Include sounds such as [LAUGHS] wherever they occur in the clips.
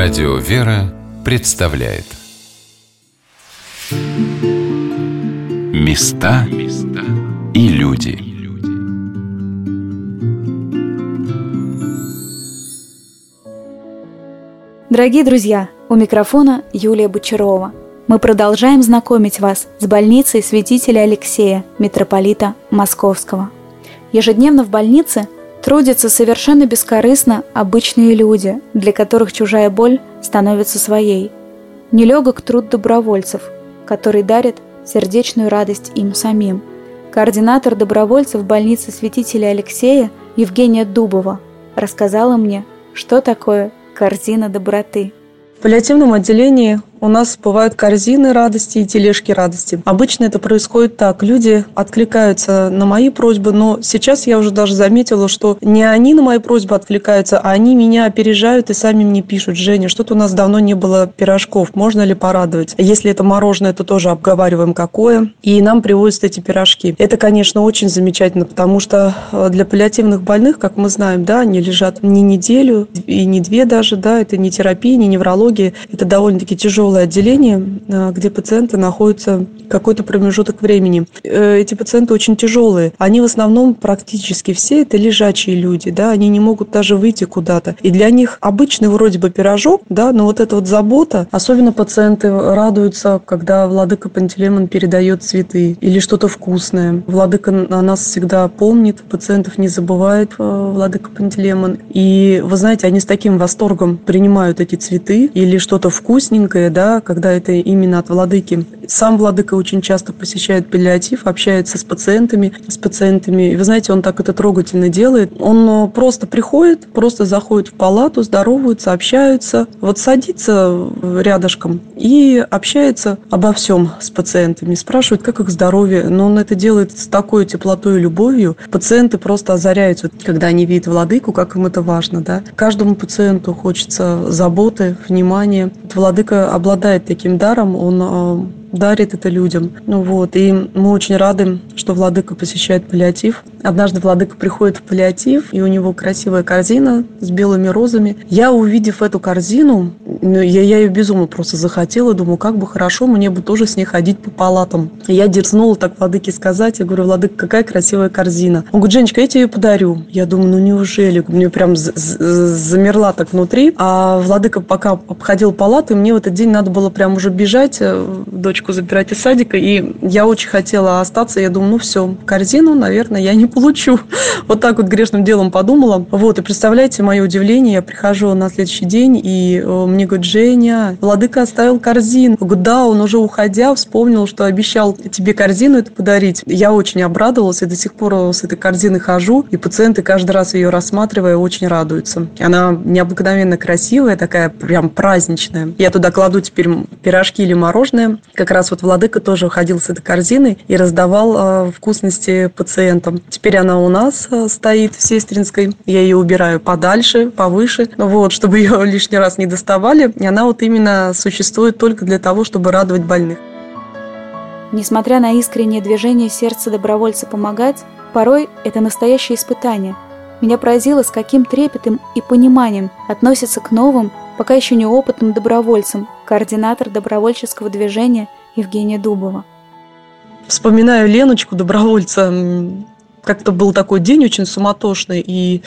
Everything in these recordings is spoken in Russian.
Радио «Вера» представляет Места и люди Дорогие друзья, у микрофона Юлия Бочарова. Мы продолжаем знакомить вас с больницей святителя Алексея, митрополита Московского. Ежедневно в больнице – Трудятся совершенно бескорыстно обычные люди, для которых чужая боль становится своей. Нелегок труд добровольцев, который дарит сердечную радость им самим. Координатор добровольцев больницы святителя Алексея Евгения Дубова рассказала мне, что такое корзина доброты. В паллиативном отделении у нас бывают корзины радости и тележки радости. Обычно это происходит так. Люди откликаются на мои просьбы, но сейчас я уже даже заметила, что не они на мои просьбы откликаются, а они меня опережают и сами мне пишут. Женя, что-то у нас давно не было пирожков, можно ли порадовать? Если это мороженое, то тоже обговариваем, какое. И нам привозят эти пирожки. Это, конечно, очень замечательно, потому что э, для паллиативных больных, как мы знаем, да, они лежат не неделю и не две даже, да, это не терапия, не неврология, это довольно-таки тяжело тяжелое отделение, э, где пациенты находятся какой-то промежуток времени. Э, эти пациенты очень тяжелые. Они в основном практически все это лежачие люди, да, они не могут даже выйти куда-то. И для них обычный вроде бы пирожок, да, но вот эта вот забота, особенно пациенты радуются, когда владыка Пантелеймон передает цветы или что-то вкусное. Владыка о нас всегда помнит, пациентов не забывает э, владыка Пантелеймон. И вы знаете, они с таким восторгом принимают эти цветы или что-то вкусненькое, да, когда это именно от владыки. Сам владыка очень часто посещает паллиатив, общается с пациентами, с пациентами. И вы знаете, он так это трогательно делает. Он э, просто приходит, просто заходит в палату, здороваются, общаются, вот садится рядышком и общается обо всем с пациентами, спрашивает, как их здоровье. Но он это делает с такой теплотой и любовью. Пациенты просто озаряются, когда они видят владыку, как им это важно. Да? Каждому пациенту хочется заботы, внимания. Владыка обладает таким даром, он э, дарит это людям. Ну вот, и мы очень рады, что Владыка посещает паллиатив. Однажды Владыка приходит в паллиатив, и у него красивая корзина с белыми розами. Я, увидев эту корзину, ну, я, я ее безумно просто захотела, думаю, как бы хорошо мне бы тоже с ней ходить по палатам. И я дерзнула так Владыке сказать, я говорю, Владыка, какая красивая корзина. Он говорит, Женечка, я тебе ее подарю. Я думаю, ну неужели? Мне прям замерла так внутри. А Владыка пока обходил палату, и мне в этот день надо было прям уже бежать, э, дочку забирать из садика, и я очень хотела остаться. Я думаю, ну все, корзину, наверное, я не получу. Вот так вот грешным делом подумала. Вот, и представляете, мое удивление, я прихожу на следующий день, и э, мне говорит, Женя, Владыка оставил корзину. Я говорю, да, он уже уходя вспомнил, что обещал тебе корзину это подарить. Я очень обрадовалась, и до сих пор с этой корзиной хожу, и пациенты каждый раз ее рассматривая очень радуются. Она необыкновенно красивая, такая прям праздничная. Я туда кладу теперь пирожки или мороженое, как раз вот Владыка тоже ходил с этой корзиной и раздавал э, вкусности пациентам. Теперь она у нас э, стоит в Сестринской. Я ее убираю подальше, повыше, вот, чтобы ее [LAUGHS] лишний раз не доставали. И она вот именно существует только для того, чтобы радовать больных. Несмотря на искреннее движение сердца добровольца помогать, порой это настоящее испытание. Меня поразило, с каким трепетом и пониманием относятся к новым, пока еще неопытным добровольцам, координатор добровольческого движения Евгения Дубова. Вспоминаю Леночку, добровольца. Как-то был такой день очень суматошный, и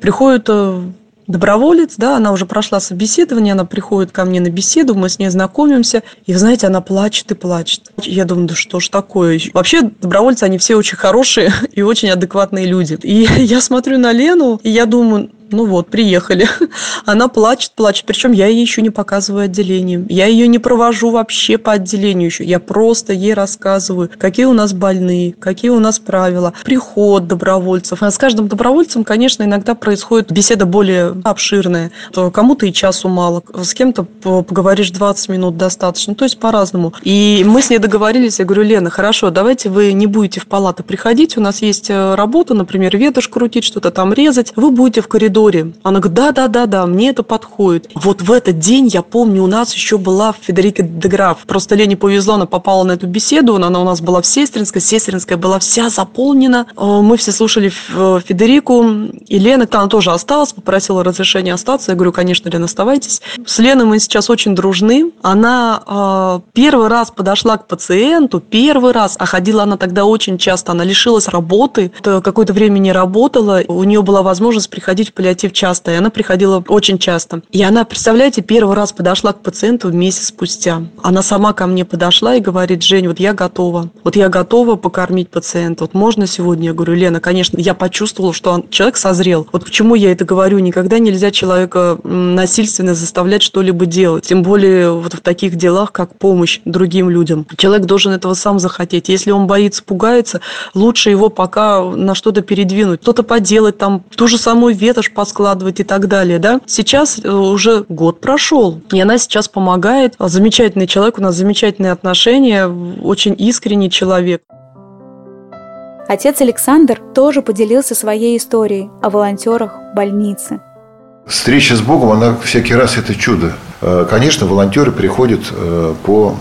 приходит э, доброволец, да, она уже прошла собеседование, она приходит ко мне на беседу, мы с ней знакомимся, и, знаете, она плачет и плачет. Я думаю, да что ж такое? Вообще, добровольцы, они все очень хорошие [LAUGHS] и очень адекватные люди. И [LAUGHS] я смотрю на Лену, и я думаю, ну вот, приехали. [LAUGHS] Она плачет, плачет. Причем я ей еще не показываю отделение. Я ее не провожу вообще по отделению еще. Я просто ей рассказываю, какие у нас больные, какие у нас правила, приход добровольцев. А с каждым добровольцем, конечно, иногда происходит беседа более обширная. Кому-то и часу мало, с кем-то поговоришь 20 минут достаточно. То есть по-разному. И мы с ней договорились. Я говорю, Лена, хорошо, давайте вы не будете в палату приходить. У нас есть э, работа, например, ветошь крутить, что-то там резать. Вы будете в коридоре коридоре. Она говорит, да-да-да-да, мне это подходит. Вот в этот день, я помню, у нас еще была Федерика Деграф. Просто Лене повезло, она попала на эту беседу, она у нас была в Сестринской, Сестринская была вся заполнена. Э, мы все слушали э, Федерику, и Лена, она тоже осталась, попросила разрешения остаться. Я говорю, конечно, Лена, оставайтесь. С Леной мы сейчас очень дружны. Она э, первый раз подошла к пациенту, первый раз, а ходила она тогда очень часто, она лишилась работы, какое-то время не работала, у нее была возможность приходить в паллиатив часто, и она приходила очень часто. И она, представляете, первый раз подошла к пациенту месяц спустя. Она сама ко мне подошла и говорит, Жень, вот я готова, вот я готова покормить пациента, вот можно сегодня? Я говорю, Лена, конечно, я почувствовала, что он, человек созрел. Вот почему я это говорю, никогда нельзя человека насильственно заставлять что-либо делать, тем более вот в таких делах, как помощь другим людям. Человек должен этого сам захотеть. Если он боится, пугается, лучше его пока на что-то передвинуть, что-то поделать, там ту же самую ветошь поскладывать и так далее. Да? Сейчас э, уже год прошел, и она сейчас помогает. Замечательный человек, у нас замечательные отношения, очень искренний человек. Отец Александр тоже поделился своей историей о волонтерах больницы. Встреча с Богом, она всякий раз это чудо. Э, конечно, волонтеры приходят э, по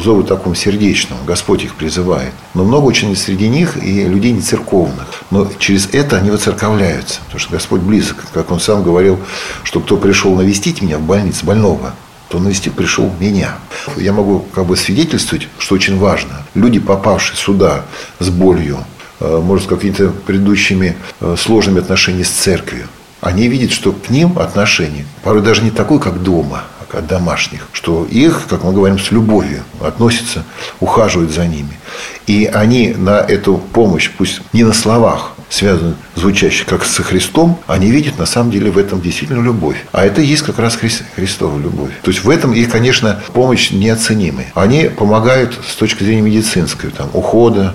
зову такому сердечному. Господь их призывает. Но много очень среди них и людей не церковных. Но через это они воцерковляются. Потому что Господь близок. Как Он сам говорил, что кто пришел навестить меня в больнице, больного, то навестить пришел меня. Я могу как бы свидетельствовать, что очень важно. Люди, попавшие сюда с болью, э, может, с какими-то предыдущими сложными отношениями с церковью, они видят, что к ним отношение порой даже не такое, как дома, а как домашних, что их, как мы говорим, с любовью относятся, ухаживают за ними. И они на эту помощь, пусть не на словах, связаны, звучащие как со Христом, они видят на самом деле в этом действительно любовь. А это и есть как раз Хри- Христова любовь. То есть в этом их, конечно, помощь неоценимая. Они помогают с точки зрения медицинской, там, ухода,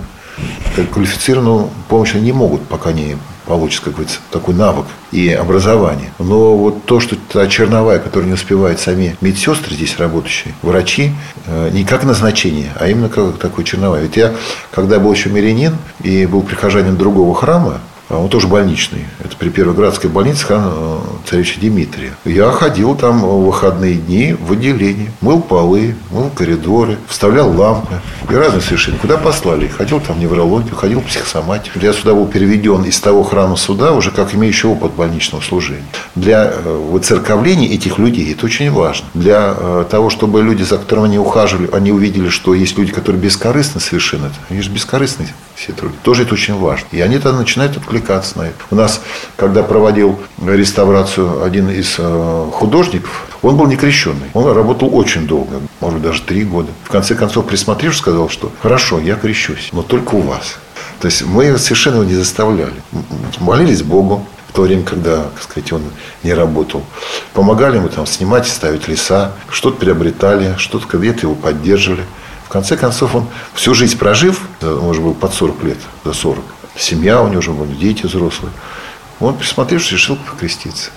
квалифицированную помощь они не могут, пока не получит какой-то такой навык и образование. Но вот то, что та черновая, которая не успевает сами медсестры здесь работающие, врачи, э, не как назначение, а именно как такой черновая. Ведь я, когда был еще мирянин и был прихожанин другого храма, он тоже больничный. Это при Первой Градской больнице храм э, царевича Дмитрия. Я ходил там в выходные дни в отделении. Мыл полы, мыл коридоры, вставлял лампы. И разные совершенно. Куда послали? Ходил там в неврологию, ходил в психосоматику. Я сюда был переведен из того храма суда уже как имеющий опыт больничного служения. Для э, выцерковления этих людей это очень важно. Для э, того, чтобы люди, за которыми они ухаживали, они увидели, что есть люди, которые бескорыстно совершенно. Они же бескорыстные все труды. Тоже это очень важно. И они тогда начинают откликаться это. У нас, когда проводил реставрацию один из э, художников, он был не крещенный. Он работал очень долго, может, даже три года. В конце концов, присмотревшись, сказал, что хорошо, я крещусь, но только у вас. То есть мы совершенно его не заставляли. Молились Богу, в то время, когда, так сказать, он не работал. Помогали ему там снимать и ставить леса, что-то приобретали, что-то где-то его поддерживали. В конце концов, он всю жизнь прожив, он уже был под 40 лет, за 40, семья у него уже были, дети взрослые, он, присмотревшись, решил покреститься.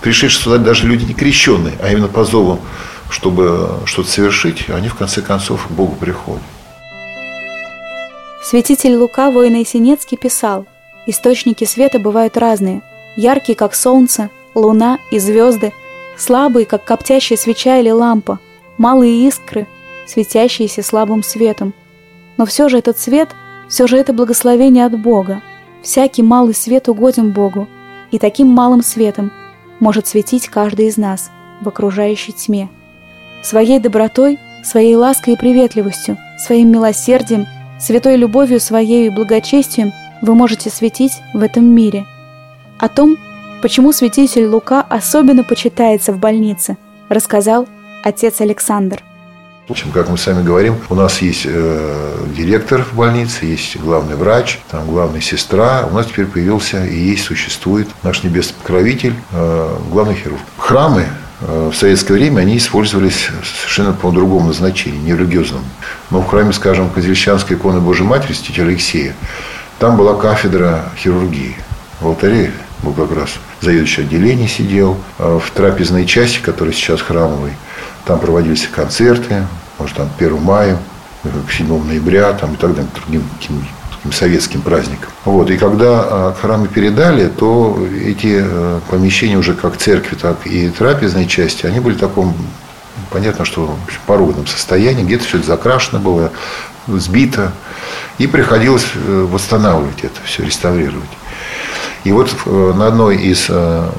Пришедшие сюда даже люди не крещенные, а именно по зову, чтобы что-то совершить, они в конце концов к Богу приходят. Святитель Лука Воина-Синецкий писал, «Источники света бывают разные, яркие, как солнце, луна и звезды, слабые, как коптящая свеча или лампа, малые искры, светящиеся слабым светом. Но все же этот свет, все же это благословение от Бога. Всякий малый свет угоден Богу, и таким малым светом может светить каждый из нас в окружающей тьме. Своей добротой, своей лаской и приветливостью, своим милосердием, святой любовью своей и благочестием вы можете светить в этом мире. О том, почему святитель Лука особенно почитается в больнице, рассказал отец Александр. В общем, как мы сами говорим, у нас есть э, директор в больнице, есть главный врач, там главная сестра. У нас теперь появился и есть, существует наш небесный покровитель, э, главный хирург. Храмы э, в советское время они использовались совершенно по другому назначению, не религиозному. Но в храме, скажем, Козельщанской иконы Божьей Матери, святителя Алексея, там была кафедра хирургии. В алтаре был как раз заведующий отделение сидел. А в трапезной части, которая сейчас храмовой, там проводились концерты, может, там 1 мая, 7 ноября там, и так далее, другим советским праздником. Вот. И когда храмы передали, то эти помещения уже как церкви, так и трапезной части, они были в таком Понятно, что в породном состоянии, где-то все это закрашено было, сбито. И приходилось э, восстанавливать это все, реставрировать. И вот э, на одной из э,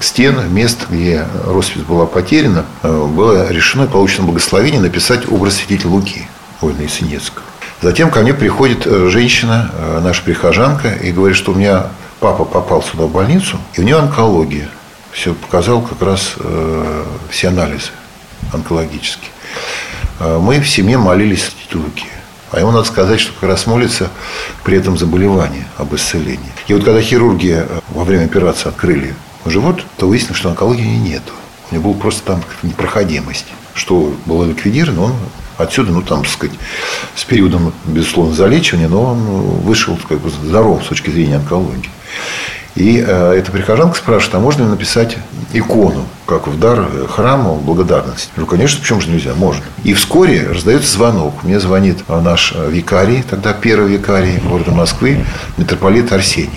стен, мест, где роспись была потеряна, было решено и получено благословение написать образ святителя Луки, Вольна и Синецкого. Затем ко мне приходит женщина, наша прихожанка, и говорит, что у меня папа попал сюда в больницу, и у нее онкология все показал как раз э, все анализы онкологические. Э, мы в семье молились Луки. А ему надо сказать, что как раз молится при этом заболевании об исцелении. И вот когда хирурги э, во время операции открыли живот, то выяснилось, что онкологии нету. У него была просто там непроходимость. Что было ликвидировано, он отсюда, ну, там, так сказать, с периодом, безусловно, залечивания, но он вышел как бы здоров с точки зрения онкологии. И э, эта прихожанка спрашивает, а можно ли написать икону, как в дар храму благодарности? Я говорю, конечно, почему же нельзя? Можно. И вскоре раздается звонок. Мне звонит наш викарий, тогда первый викарий города Москвы, митрополит Арсений.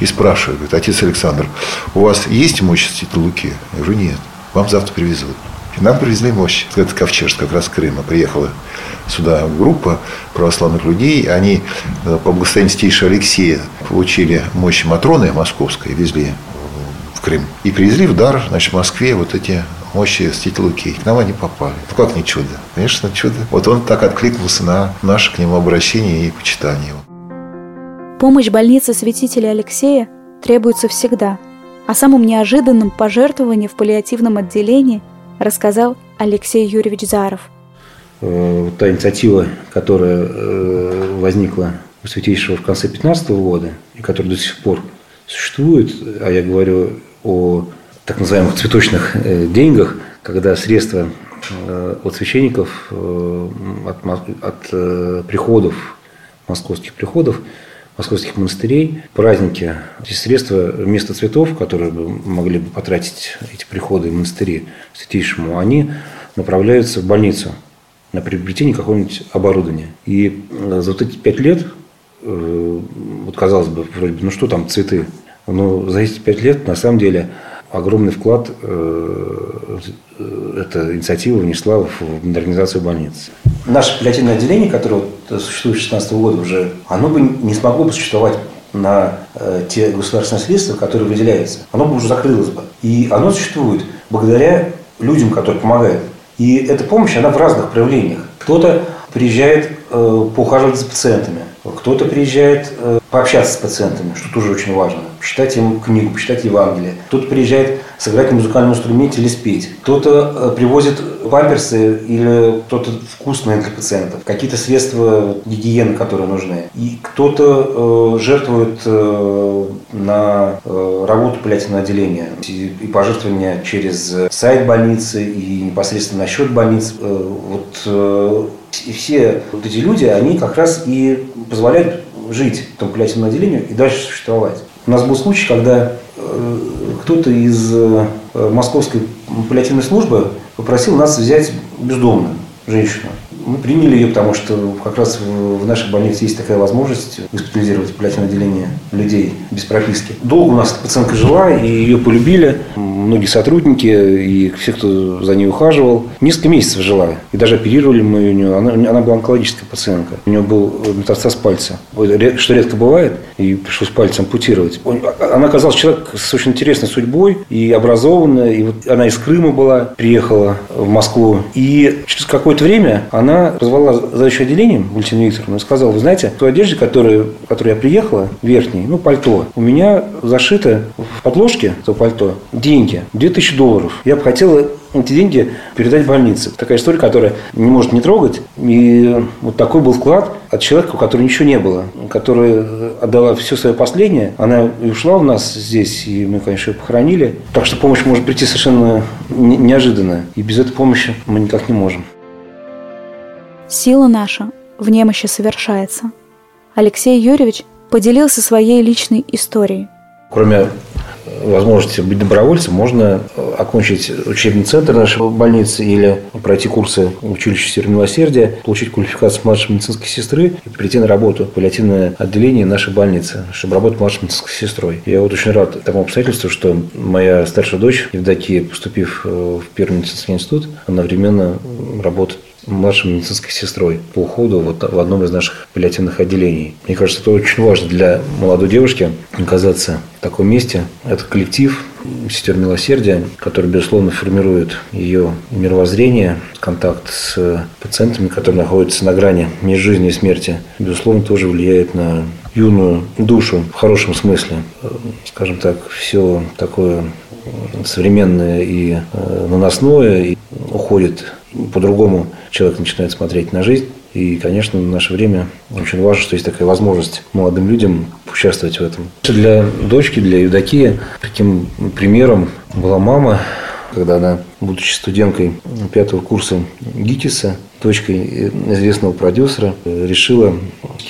И спрашивает, говорит, отец Александр, у вас есть имущество Луки? Я говорю, нет, вам завтра привезут. И нам привезли мощь. Это Ковчежск, как раз Крыма. Приехала сюда группа православных людей. Они э, по благословению Алексея получили мощь Матроны московской, везли в Крым. И привезли в дар значит, в Москве вот эти мощи Святителя Луки. К нам они попали. Ну, как не чудо? Конечно, чудо. Вот он так откликнулся на наше к нему обращение и почитание его. Помощь больницы святителя Алексея требуется всегда. О самом неожиданном пожертвовании в паллиативном отделении – рассказал Алексей Юрьевич Заров. Э, та инициатива, которая э, возникла у Святейшего в конце 2015 года и которая до сих пор существует, а я говорю о так называемых цветочных э, деньгах, когда средства от священников, от, от приходов, московских приходов, московских монастырей, праздники, эти средства вместо цветов, которые бы могли бы потратить эти приходы в монастыри святейшему, они направляются в больницу на приобретение какого-нибудь оборудования. И э, за вот эти пять лет, э, вот казалось бы, вроде бы, ну что там цветы, но за эти пять лет на самом деле огромный вклад э, эта инициатива внесла в модернизацию больницы. Наше паллиативное отделение, которое существует с 2016 года уже, оно бы не смогло бы существовать на э, те государственные средства, которые выделяются. Оно бы уже закрылось бы. И оно существует благодаря людям, которые помогают. И эта помощь, она в разных проявлениях. Кто-то приезжает э, поухаживать за пациентами, кто-то приезжает э, пообщаться с пациентами, что тоже очень важно. Почитать им книгу, почитать Евангелие. Кто-то приезжает сыграть на музыкальном инструменте или спеть. Кто-то э, привозит памперсы или кто-то вкусное для пациентов. Какие-то средства гигиены, которые нужны. И кто-то э, жертвует э, на э, работу паллиативного отделения. И, и пожертвования через сайт больницы и непосредственно на счет больниц. Э, вот э, все вот эти люди, они как раз и позволяют жить в том паллиативном отделении и дальше существовать. У нас был случай, когда э, кто-то из э, московской паллиативной службы попросил нас взять бездомную женщину. Мы приняли ее, потому что как раз в нашей больнице есть такая возможность госпитализировать паллиативное отделение людей без прописки. Долго у нас пациентка жила, и ее полюбили. Многие сотрудники и все, кто за ней ухаживал. Несколько месяцев жила. И даже оперировали мы ее. Она, она была онкологическая пациентка. У нее был метастаз пальца, что редко бывает. И пришлось пальцем ампутировать. Она оказалась человек с очень интересной судьбой и образованная. И вот она из Крыма была, приехала в Москву. И через какое-то время она она позвала заведующего отделением Валентину Викторовну и сказала, вы знаете, той одежде, которую, в которой я приехала, верхней, ну, пальто, у меня зашито в подложке этого пальто деньги, 2000 долларов. Я бы хотела эти деньги передать больнице. Такая история, которая не может не трогать. И вот такой был вклад от человека, у которого ничего не было, которая отдала все свое последнее. Она и ушла у нас здесь, и мы, конечно, ее похоронили. Так что помощь может прийти совершенно неожиданно. И без этой помощи мы никак не можем. Сила наша в немощи совершается. Алексей Юрьевич поделился своей личной историей. Кроме возможности быть добровольцем, можно окончить учебный центр нашей больницы или пройти курсы в училище Северного милосердия, получить квалификацию младшей медицинской сестры и прийти на работу в паллиативное отделение нашей больницы, чтобы работать младшей медицинской сестрой. Я вот очень рад тому обстоятельству, что моя старшая дочь Евдокия, поступив в Первый медицинский институт, одновременно работает младшей медицинской сестрой по уходу вот в одном из наших паллиативных отделений. Мне кажется, это очень важно для молодой девушки оказаться в таком месте. Это коллектив сестер милосердия, который, безусловно, формирует ее мировоззрение, контакт с пациентами, которые находятся на грани между жизни и смерти, безусловно, тоже влияет на юную душу в хорошем смысле. Скажем так, все такое современное и э, наносное и уходит по-другому человек начинает смотреть на жизнь. И, конечно, в наше время очень важно, что есть такая возможность молодым людям участвовать в этом. Для дочки, для Евдокии таким примером была мама, когда она, будучи студенткой пятого курса ГИТИСа, дочкой известного продюсера, решила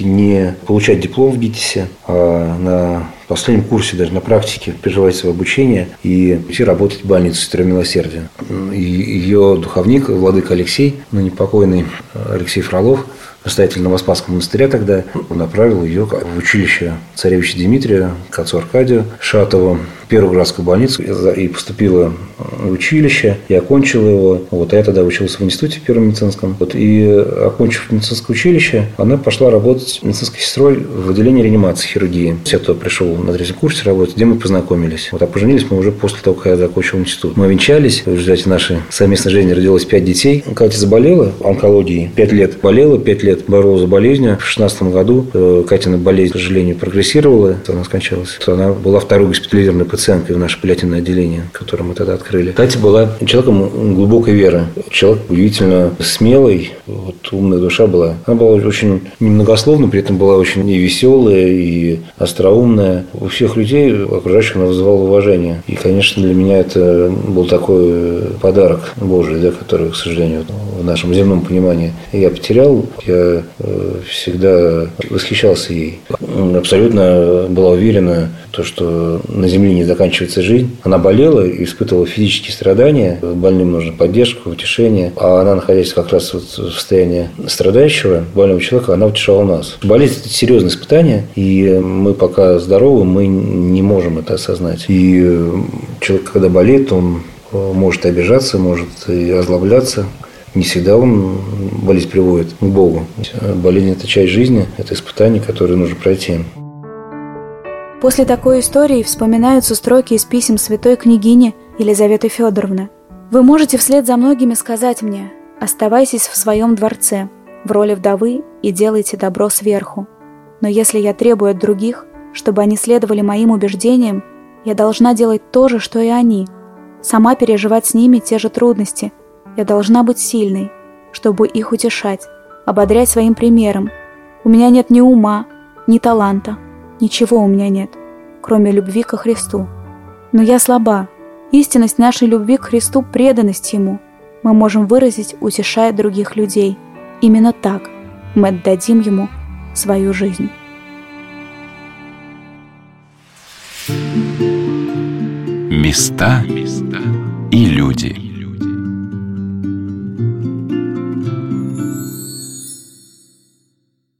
не получать диплом в ГИТИСе, а на последнем курсе, даже на практике, прерывать свое обучение и идти работать в больницу Сестра Милосердия. Ее духовник, владыка Алексей, ну, непокойный Алексей Фролов, настоятель Новоспасского монастыря тогда направил ее в училище царевича Дмитрия к отцу Аркадию Шатову первую городскую больницу и поступила в училище, и окончила его. Вот, а я тогда учился в институте первом медицинском. Вот, и окончив медицинское училище, она пошла работать медицинской сестрой в отделении реанимации хирургии. Я туда пришел на третьем курсе работать, где мы познакомились. Вот, а поженились мы уже после того, как я закончил институт. Мы венчались, в результате нашей совместной жизни родилось пять детей. Катя заболела онкологией, пять лет болела, пять лет боролась за болезнью. В шестнадцатом году э, Катина болезнь, к сожалению, прогрессировала, она скончалась. Она была второй госпитализированной пациенткой в наше паллиативное отделение, которое мы тогда открыли. Катя была человеком глубокой веры. Человек удивительно смелый, вот умная душа была. Она была очень немногословна, при этом была очень и веселая, и остроумная. У всех людей, окружающих, она вызывала уважение. И, конечно, для меня это был такой подарок Божий, да, который, к сожалению, нашем земном понимании я потерял. Я э, всегда восхищался ей. Абсолютно была уверена, то, что на Земле не заканчивается жизнь. Она болела и испытывала физические страдания. Больным нужна поддержка, утешение. А она, находясь как раз вот в состоянии страдающего, больного человека, она утешала нас. Болезнь – это серьезное испытание, и мы пока здоровы, мы не можем это осознать. И человек, когда болеет, он может обижаться, может и озлобляться. Не всегда он болезнь приводит к Богу. Болезнь – это часть жизни, это испытание, которое нужно пройти. После такой истории вспоминаются строки из писем святой княгини Елизаветы Федоровны. «Вы можете вслед за многими сказать мне, оставайтесь в своем дворце, в роли вдовы и делайте добро сверху. Но если я требую от других, чтобы они следовали моим убеждениям, я должна делать то же, что и они, сама переживать с ними те же трудности. Я должна быть сильной, чтобы их утешать, ободрять своим примером. У меня нет ни ума, ни таланта, Ничего у меня нет, кроме любви ко Христу. Но я слаба. Истинность нашей любви к Христу – преданность Ему. Мы можем выразить, утешая других людей. Именно так мы отдадим Ему свою жизнь. Места и люди.